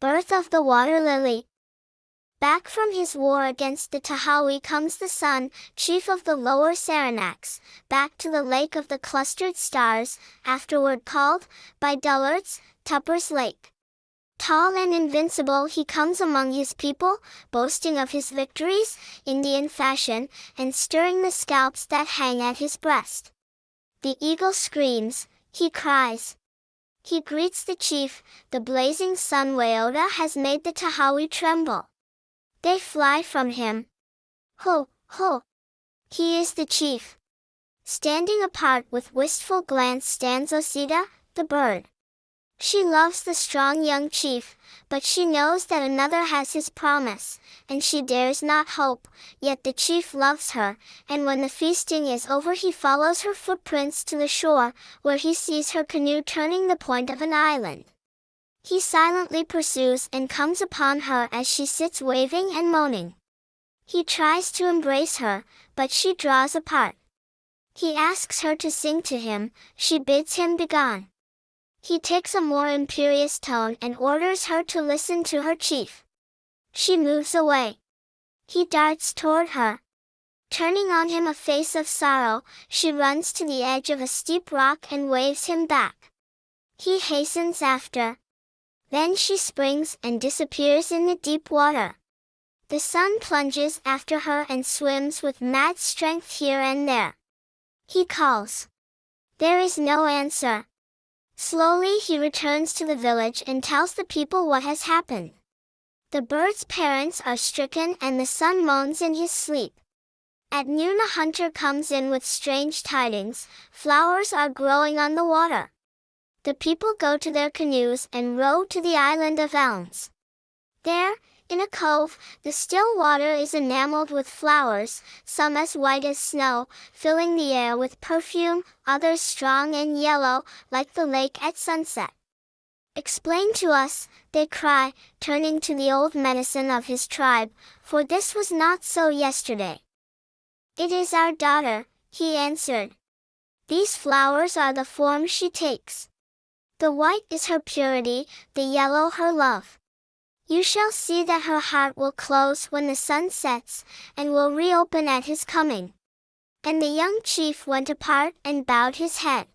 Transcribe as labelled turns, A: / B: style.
A: Birth of the Water Lily Back from his war against the Tahawi comes the sun, chief of the lower Saranacs, back to the lake of the clustered stars, afterward called, by dullards, Tupper's Lake. Tall and invincible he comes among his people, boasting of his victories, Indian fashion, and stirring the scalps that hang at his breast. The eagle screams, he cries. He greets the chief, the blazing sun Wayotah has made the Tahawi tremble. They fly from him. Ho, ho! He is the chief. Standing apart with wistful glance stands Oseetah, the bird. She loves the strong young chief, but she knows that another has his promise, and she dares not hope, yet the chief loves her, and when the feasting is over he follows her footprints to the shore, where he sees her canoe turning the point of an island. He silently pursues and comes upon her as she sits waving and moaning. He tries to embrace her, but she draws apart. He asks her to sing to him, she bids him begone. He takes a more imperious tone and orders her to listen to her chief. She moves away. He darts toward her. Turning on him a face of sorrow, she runs to the edge of a steep rock and waves him back. He hastens after. Then she springs and disappears in the deep water. The sun plunges after her and swims with mad strength here and there. He calls. There is no answer. Slowly he returns to the village and tells the people what has happened. The bird's parents are stricken and the sun moans in his sleep. At noon a hunter comes in with strange tidings, flowers are growing on the water. The people go to their canoes and row to the island of elms. There, in a cove, the still water is enameled with flowers, some as white as snow, filling the air with perfume, others strong and yellow, like the lake at sunset. Explain to us, they cry, turning to the old medicine of his tribe, for this was not so yesterday. It is our daughter, he answered. These flowers are the form she takes. The white is her purity, the yellow her love. You shall see that her heart will close when the sun sets, and will reopen at his coming. And the young chief went apart and bowed his head.